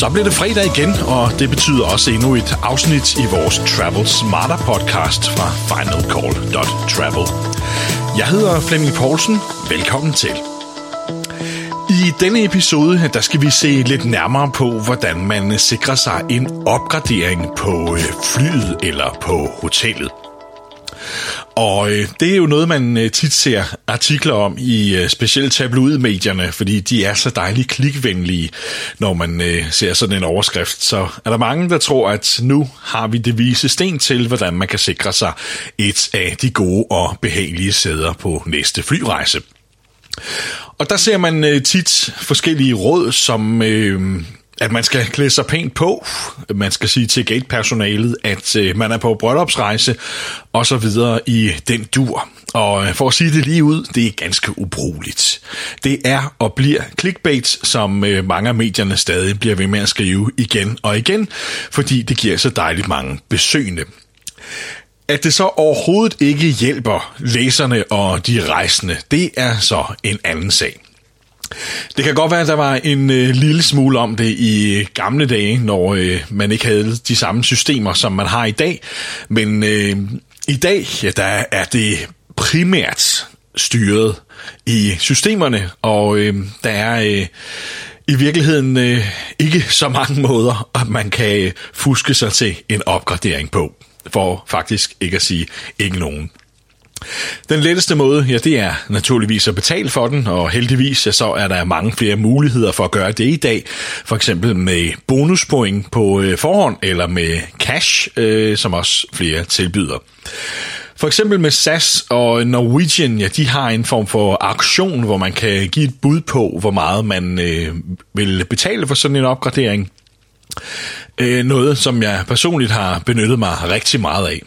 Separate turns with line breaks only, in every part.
Så bliver det fredag igen, og det betyder også endnu et afsnit i vores Travel Smarter podcast fra finalcall.travel. Jeg hedder Flemming Poulsen. Velkommen til. I denne episode, der skal vi se lidt nærmere på, hvordan man sikrer sig en opgradering på øh, flyet eller på hotellet. Og øh, det er jo noget, man øh, tit ser artikler om i øh, specielt tabloidmedierne, fordi de er så dejligt klikvenlige, når man øh, ser sådan en overskrift. Så er der mange, der tror, at nu har vi det vise sten til, hvordan man kan sikre sig et af de gode og behagelige sæder på næste flyrejse. Og der ser man øh, tit forskellige råd, som øh, at man skal klæde sig pænt på, man skal sige til gatepersonalet, at øh, man er på bryllupsrejse, og så videre i den dur. Og øh, for at sige det lige ud, det er ganske ubrugeligt. Det er og bliver clickbait, som øh, mange af medierne stadig bliver ved med at skrive igen og igen, fordi det giver så dejligt mange besøgende. At det så overhovedet ikke hjælper læserne og de rejsende, det er så en anden sag. Det kan godt være, at der var en øh, lille smule om det i gamle dage, når øh, man ikke havde de samme systemer, som man har i dag. Men øh, i dag, ja, der er det primært styret i systemerne, og øh, der er øh, i virkeligheden øh, ikke så mange måder, at man kan øh, fuske sig til en opgradering på, for faktisk ikke at sige ikke nogen. Den letteste måde, ja, det er naturligvis at betale for den, og heldigvis ja, så er der mange flere muligheder for at gøre det i dag. For eksempel med bonuspoint på øh, forhånd, eller med cash, øh, som også flere tilbyder. For eksempel med SAS og Norwegian, ja, de har en form for auktion, hvor man kan give et bud på, hvor meget man øh, vil betale for sådan en opgradering. Øh, noget, som jeg personligt har benyttet mig rigtig meget af.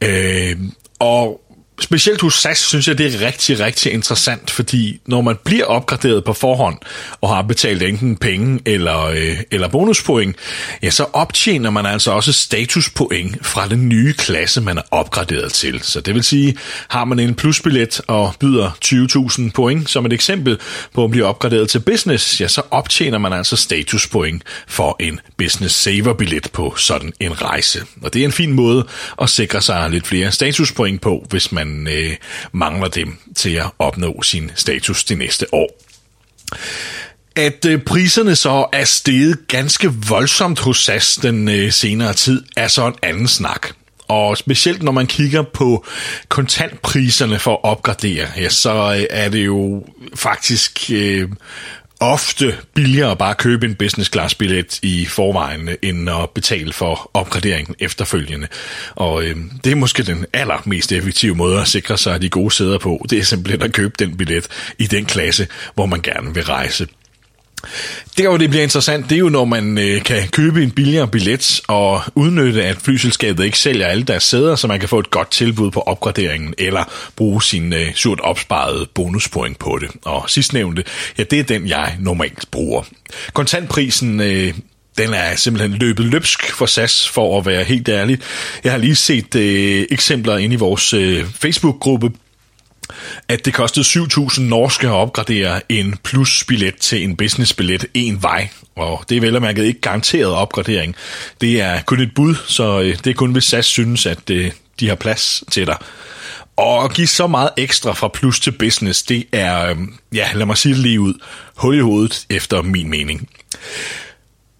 Øh, og specielt hos SAS synes jeg, det er rigtig, rigtig interessant, fordi når man bliver opgraderet på forhånd og har betalt enten penge eller, øh, eller bonuspoint, ja, så optjener man altså også statuspoint fra den nye klasse, man er opgraderet til. Så det vil sige, har man en plusbillet og byder 20.000 point som et eksempel på at blive opgraderet til business, ja, så optjener man altså statuspoint for en business saver billet på sådan en rejse. Og det er en fin måde at sikre sig lidt flere statuspoint på, hvis man man øh, mangler dem til at opnå sin status det næste år. At øh, priserne så er steget ganske voldsomt hos SAS den øh, senere tid, er så en anden snak. Og specielt når man kigger på kontantpriserne for at opgradere, ja, så øh, er det jo faktisk øh, ofte billigere at bare købe en business class billet i forvejen, end at betale for opgraderingen efterfølgende. Og øh, det er måske den allermest effektive måde at sikre sig de gode sæder på. Det er simpelthen at købe den billet i den klasse, hvor man gerne vil rejse. Det, hvor det bliver interessant, det er jo, når man øh, kan købe en billigere billet og udnytte, at flyselskabet ikke sælger alle deres sæder, så man kan få et godt tilbud på opgraderingen, eller bruge sin øh, surt opsparede bonuspoint på det. Og sidstnævnte, ja, det er den, jeg normalt bruger. Kontantprisen... Øh, den er simpelthen løbet løbsk for SAS, for at være helt ærlig. Jeg har lige set øh, eksempler ind i vores øh, Facebook-gruppe at det kostede 7.000 norske at opgradere en plusbillet til en businessbillet en vej. Og det er vel og mærket ikke garanteret opgradering. Det er kun et bud, så øh, det er kun hvis SAS synes, at øh, de har plads til dig. Og at give så meget ekstra fra plus til business, det er, øhm, ja, lad mig sige det lige ud, hul i hovedet efter min mening.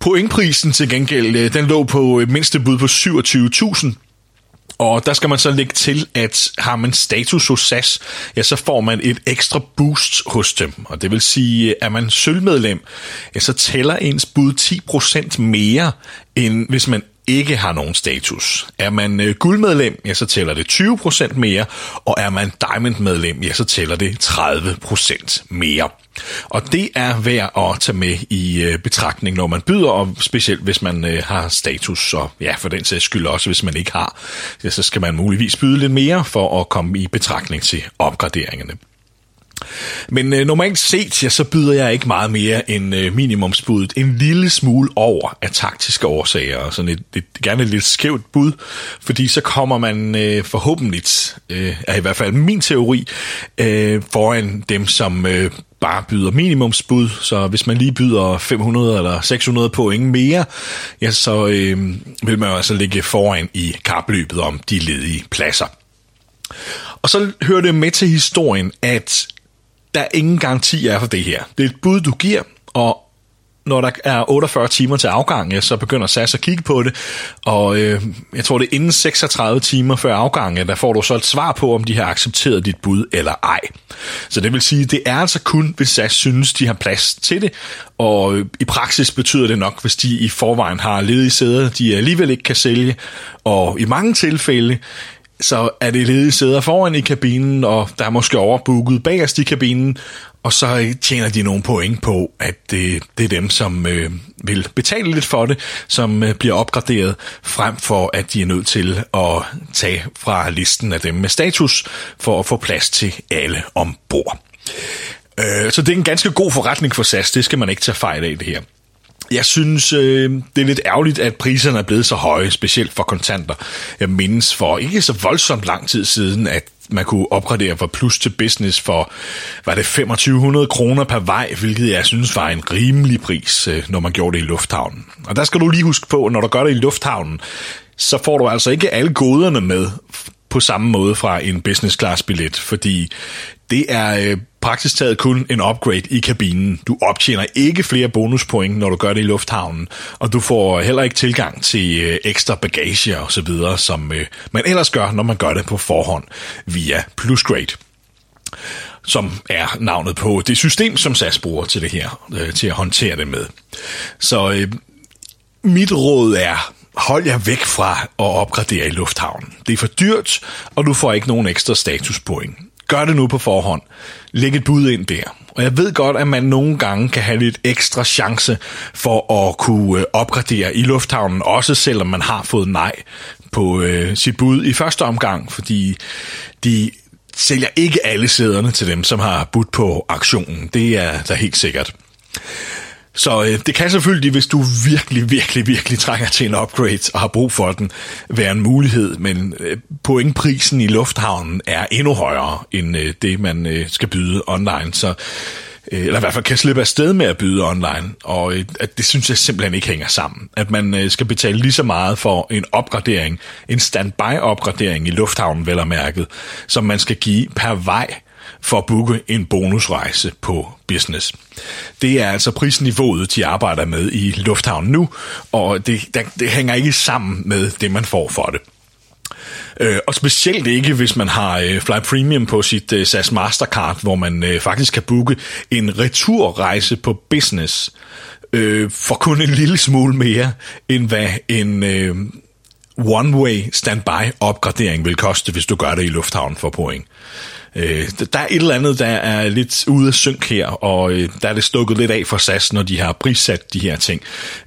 Pointprisen til gengæld, øh, den lå på mindste bud på 27.000, og der skal man så lægge til, at har man status hos SAS, ja, så får man et ekstra boost hos dem. Og det vil sige, at man sølvmedlem, ja, så tæller ens bud 10% mere, end hvis man ikke har nogen status. Er man øh, guldmedlem, ja, så tæller det 20% mere, og er man diamondmedlem, ja, så tæller det 30% mere. Og det er værd at tage med i øh, betragtning, når man byder, og specielt hvis man øh, har status, og ja, for den sags skyld også, hvis man ikke har, ja, så skal man muligvis byde lidt mere for at komme i betragtning til opgraderingerne. Men øh, normalt set, ja, så byder jeg ikke meget mere end øh, minimumsbuddet. En lille smule over af taktiske årsager, og sådan et, et, gerne et lidt skævt bud, fordi så kommer man øh, forhåbentlig, øh, er i hvert fald min teori, øh, foran dem, som øh, bare byder minimumsbud, så hvis man lige byder 500 eller 600 point mere, ja, så øh, vil man jo altså ligge foran i kapløbet om de ledige pladser. Og så hører det med til historien, at der ingen garanti er for det her. Det er et bud, du giver, og når der er 48 timer til afgang, ja, så begynder SAS at kigge på det, og øh, jeg tror det er inden 36 timer før afgangen, der får du så et svar på, om de har accepteret dit bud eller ej. Så det vil sige, det er altså kun, hvis SAS synes, de har plads til det, og øh, i praksis betyder det nok, hvis de i forvejen har ledige sæder, de alligevel ikke kan sælge, og i mange tilfælde, så er det ledige sæder foran i kabinen, og der er måske overbooket bagerst i kabinen, og så tjener de nogle point på, at det, det er dem, som øh, vil betale lidt for det, som øh, bliver opgraderet, frem for at de er nødt til at tage fra listen af dem med status, for at få plads til alle ombord. Øh, så det er en ganske god forretning for SAS, det skal man ikke tage fejl af det her. Jeg synes, øh, det er lidt ærgerligt, at priserne er blevet så høje, specielt for kontanter. Jeg mindes for ikke så voldsomt lang tid siden, at man kunne opgradere fra plus til business for, var det 2500 kroner per vej, hvilket jeg synes var en rimelig pris, øh, når man gjorde det i lufthavnen. Og der skal du lige huske på, når du gør det i lufthavnen, så får du altså ikke alle goderne med på samme måde fra en business class billet, fordi det er øh, praktisk taget kun en upgrade i kabinen. Du optjener ikke flere bonuspoint, når du gør det i lufthavnen, og du får heller ikke tilgang til øh, ekstra bagage og så videre, som øh, man ellers gør, når man gør det på forhånd via Plusgrade som er navnet på det system, som SAS bruger til det her, øh, til at håndtere det med. Så øh, mit råd er, hold jer væk fra at opgradere i lufthavnen. Det er for dyrt, og du får ikke nogen ekstra statuspoint. Gør det nu på forhånd. Læg et bud ind der. Og jeg ved godt, at man nogle gange kan have lidt ekstra chance for at kunne øh, opgradere i lufthavnen, også selvom man har fået nej på øh, sit bud i første omgang, fordi de sælger ikke alle sæderne til dem, som har budt på aktionen. Det er da helt sikkert. Så øh, det kan selvfølgelig, hvis du virkelig, virkelig, virkelig trænger til en upgrade og har brug for den, være en mulighed, men øh, pointprisen i lufthavnen er endnu højere end øh, det, man øh, skal byde online. Så øh, eller i hvert fald kan slippe af sted med at byde online, og øh, at det synes jeg simpelthen ikke hænger sammen. At man øh, skal betale lige så meget for en opgradering, en standby-opgradering i lufthavnen vel og mærket, som man skal give per vej for at booke en bonusrejse på business. Det er altså prisniveauet, de arbejder med i lufthavnen nu, og det, det, det hænger ikke sammen med det, man får for det. Øh, og specielt ikke, hvis man har øh, Fly Premium på sit øh, SAS Mastercard, hvor man øh, faktisk kan booke en returrejse på business øh, for kun en lille smule mere, end hvad en øh, one-way standby opgradering vil koste, hvis du gør det i lufthavnen for point. Øh, der er et eller andet, der er lidt ude af synk her, og øh, der er det stukket lidt af for SAS, når de har prissat de her ting,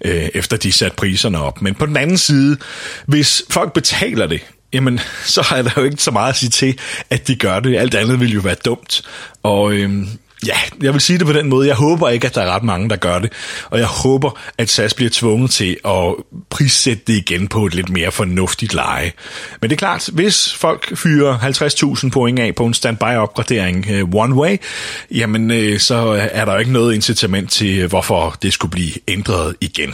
øh, efter de sat priserne op. Men på den anden side, hvis folk betaler det, jamen, så har jeg da jo ikke så meget at sige til, at de gør det. Alt andet vil jo være dumt. Og øh, Ja, jeg vil sige det på den måde. Jeg håber ikke, at der er ret mange, der gør det. Og jeg håber, at SAS bliver tvunget til at prissætte det igen på et lidt mere fornuftigt leje. Men det er klart, hvis folk fyrer 50.000 point af på en standby-opgradering uh, one way, jamen uh, så er der ikke noget incitament til, hvorfor det skulle blive ændret igen.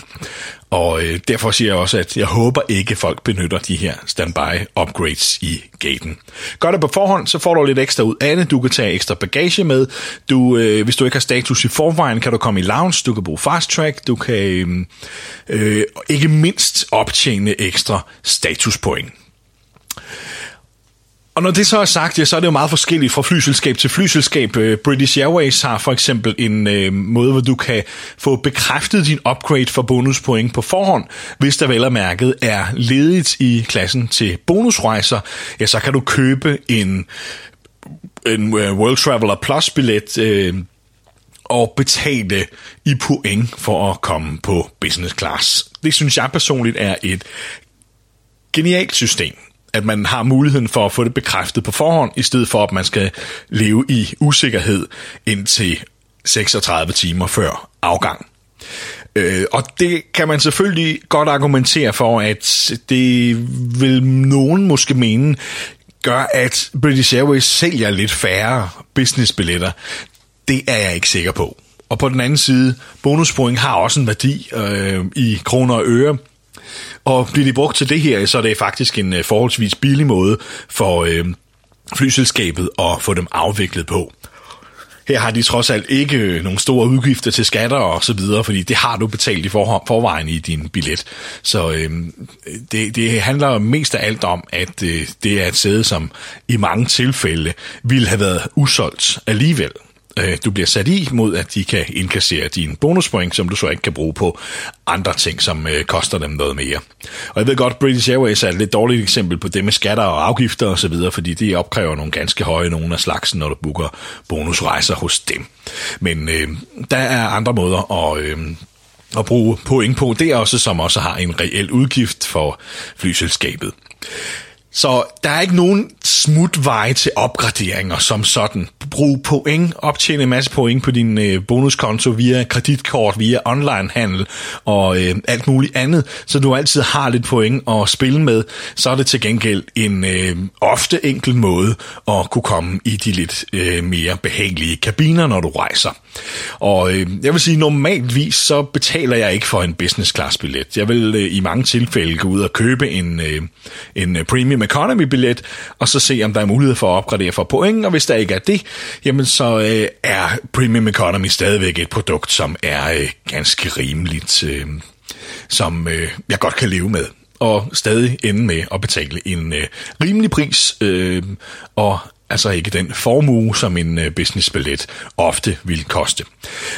Og øh, derfor siger jeg også, at jeg håber ikke, folk benytter de her standby upgrades i gaten. Gør det på forhånd, så får du lidt ekstra ud af det. Du kan tage ekstra bagage med. Du, øh, hvis du ikke har status i forvejen, kan du komme i lounge. Du kan bruge fast track. Du kan øh, øh, ikke mindst optjene ekstra statuspoint. Og når det så er sagt, ja, så er det jo meget forskelligt fra flyselskab til flyselskab. Øh, British Airways har for eksempel en øh, måde, hvor du kan få bekræftet din upgrade for bonuspoint på forhånd. Hvis der vel er mærket er ledigt i klassen til bonusrejser, ja, så kan du købe en, en øh, World Traveler Plus billet øh, og betale i point for at komme på business class. Det synes jeg personligt er et genialt system at man har muligheden for at få det bekræftet på forhånd, i stedet for at man skal leve i usikkerhed indtil 36 timer før afgang. Øh, og det kan man selvfølgelig godt argumentere for, at det vil nogen måske mene, gør, at British Airways sælger lidt færre businessbilletter. Det er jeg ikke sikker på. Og på den anden side, bonuspoint har også en værdi øh, i kroner og øre. Og bliver de brugt til det her, så er det faktisk en øh, forholdsvis billig måde for øh, flyselskabet at få dem afviklet på. Her har de trods alt ikke nogle nogen store udgifter til skatter og så videre, fordi det har du betalt i forvejen i din billet. Så øh, det, det handler mest af alt om, at øh, det er et sæde, som i mange tilfælde ville have været usolgt alligevel øh, du bliver sat i, mod at de kan indkassere dine bonuspoint, som du så ikke kan bruge på andre ting, som øh, koster dem noget mere. Og jeg ved godt, British Airways er et lidt dårligt eksempel på det med skatter og afgifter osv., fordi de opkræver nogle ganske høje nogle af slagsen, når du booker bonusrejser hos dem. Men øh, der er andre måder at... Øh, at bruge point på, det er også, som også har en reel udgift for flyselskabet. Så der er ikke nogen smutvej til opgraderinger som sådan. Brug point, optjene en masse point på din øh, bonuskonto via kreditkort, via onlinehandel og øh, alt muligt andet, så du altid har lidt point at spille med. Så er det til gengæld en øh, ofte enkel måde at kunne komme i de lidt øh, mere behagelige kabiner, når du rejser. Og øh, jeg vil sige, normaltvis så betaler jeg ikke for en business class billet. Jeg vil øh, i mange tilfælde gå ud og købe en, øh, en øh, premium economy billet, og så se, om der er mulighed for at opgradere for point, og hvis der ikke er det, jamen så øh, er premium economy stadigvæk et produkt, som er øh, ganske rimeligt, øh, som øh, jeg godt kan leve med og stadig ende med at betale en øh, rimelig pris, øh, og altså ikke den formue, som en øh, businessbillet ofte vil koste.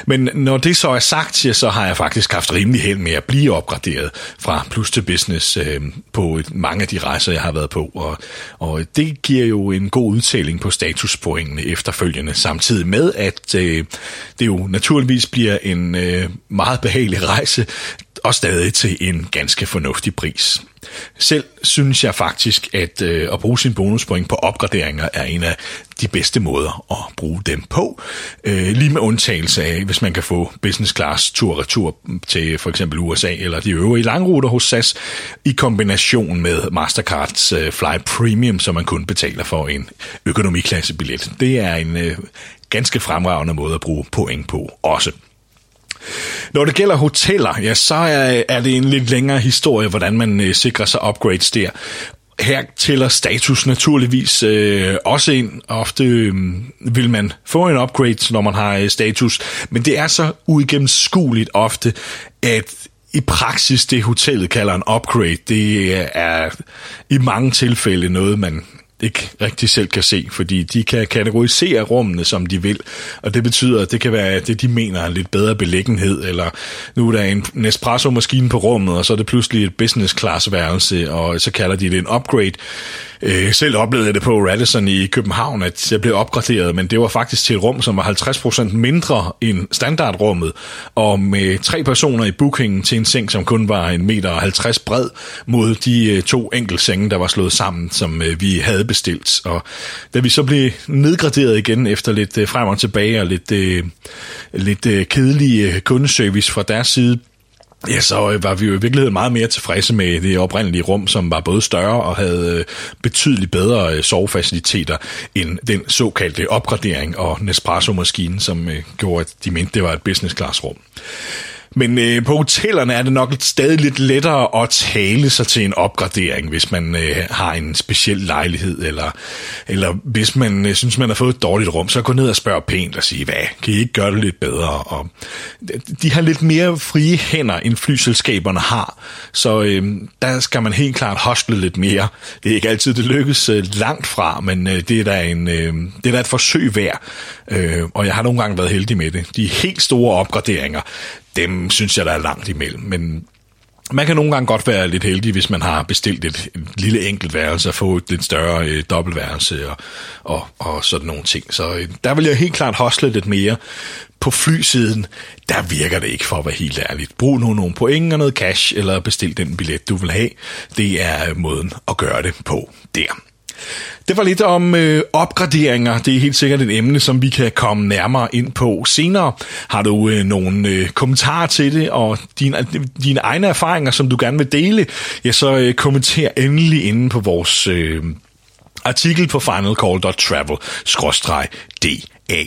Men når det så er sagt, så har jeg faktisk haft rimelig held med at blive opgraderet fra plus til business øh, på mange af de rejser, jeg har været på, og, og det giver jo en god udtælling på statuspoengene efterfølgende, samtidig med, at øh, det jo naturligvis bliver en øh, meget behagelig rejse, og stadig til en ganske fornuftig pris. Selv synes jeg faktisk, at øh, at bruge sin bonuspoint på opgraderinger er en af de bedste måder at bruge dem på. Øh, lige med undtagelse af, hvis man kan få business class tur-retur til for eksempel USA eller de øvrige langruter hos SAS, i kombination med Mastercards øh, Fly Premium, som man kun betaler for en økonomiklassebillet. Det er en øh, ganske fremragende måde at bruge point på også. Når det gælder hoteller, ja, så er, er det en lidt længere historie, hvordan man øh, sikrer sig upgrades der. Her tæller status naturligvis øh, også ind. Ofte øh, vil man få en upgrade, når man har øh, status, men det er så uigennemskueligt ofte, at i praksis det hotellet kalder en upgrade, det er i mange tilfælde noget, man ikke rigtig selv kan se, fordi de kan kategorisere rummene, som de vil, og det betyder, at det kan være det, de mener er en lidt bedre beliggenhed, eller nu er der en Nespresso-maskine på rummet, og så er det pludselig et business class værelse, og så kalder de det en upgrade. Øh, selv oplevede jeg det på Radisson i København, at jeg blev opgraderet, men det var faktisk til et rum, som var 50% mindre end standardrummet, og med tre personer i bookingen til en seng, som kun var en meter 50 bred, mod de øh, to to senge, der var slået sammen, som øh, vi havde bestilt. Og da vi så blev nedgraderet igen efter lidt øh, frem og tilbage og lidt, lidt kedelige kedelig kundeservice fra deres side, Ja, så øh, var vi jo i virkeligheden meget mere tilfredse med det oprindelige rum, som var både større og havde øh, betydeligt bedre øh, sovefaciliteter end den såkaldte opgradering og Nespresso-maskinen, som gjorde, at de mente, det var et business class rum. Men øh, på hotellerne er det nok stadig lidt lettere at tale sig til en opgradering, hvis man øh, har en speciel lejlighed, eller, eller hvis man øh, synes, man har fået et dårligt rum, så gå ned og spørg pænt og sige, hvad, kan I ikke gøre det lidt bedre? Og de har lidt mere frie hænder, end flyselskaberne har, så øh, der skal man helt klart hostle lidt mere. Det er ikke altid, det lykkes øh, langt fra, men øh, det, er da en, øh, det er da et forsøg værd, øh, og jeg har nogle gange været heldig med det. De helt store opgraderinger, dem synes jeg, der er langt imellem. Men man kan nogle gange godt være lidt heldig, hvis man har bestilt et, et lille enkelt værelse og få et lidt større øh, dobbeltværelse og, og, og sådan nogle ting. Så øh, der vil jeg helt klart hosle lidt mere. På flysiden, der virker det ikke for at være helt ærligt. Brug nu nogle point og noget cash, eller bestil den billet, du vil have. Det er øh, måden at gøre det på der. Det var lidt om øh, opgraderinger. Det er helt sikkert et emne, som vi kan komme nærmere ind på senere. Har du øh, nogle øh, kommentarer til det, og dine, dine egne erfaringer, som du gerne vil dele, ja, så øh, kommenter endelig inde på vores øh, artikel på finalcall.travel-da.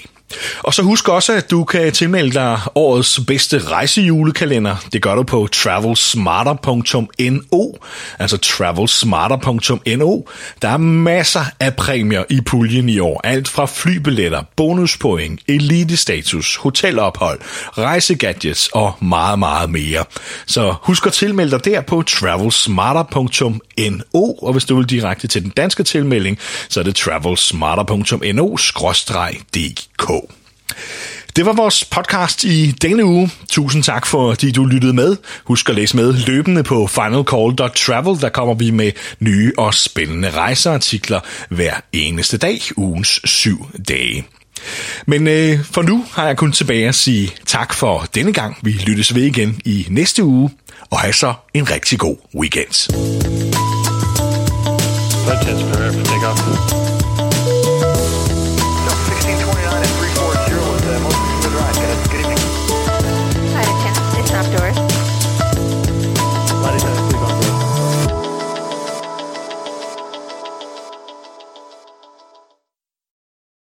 Og så husk også, at du kan tilmelde dig årets bedste rejsejulekalender. Det gør du på travelsmarter.no, altså travelsmarter.no. Der er masser af præmier i puljen i år. Alt fra flybilletter, bonuspoint, elitestatus, hotelophold, rejsegadgets og meget, meget mere. Så husk at tilmelde dig der på travelsmarter.no, og hvis du vil direkte til den danske tilmelding, så er det travelsmarter.no-dk. Det var vores podcast i denne uge. Tusind tak, fordi du lyttede med. Husk at læse med løbende på finalcall.travel. Der kommer vi med nye og spændende rejseartikler hver eneste dag, ugens syv dage. Men øh, for nu har jeg kun tilbage at sige tak for denne gang. Vi lyttes ved igen i næste uge, og have så en rigtig god weekend. Flight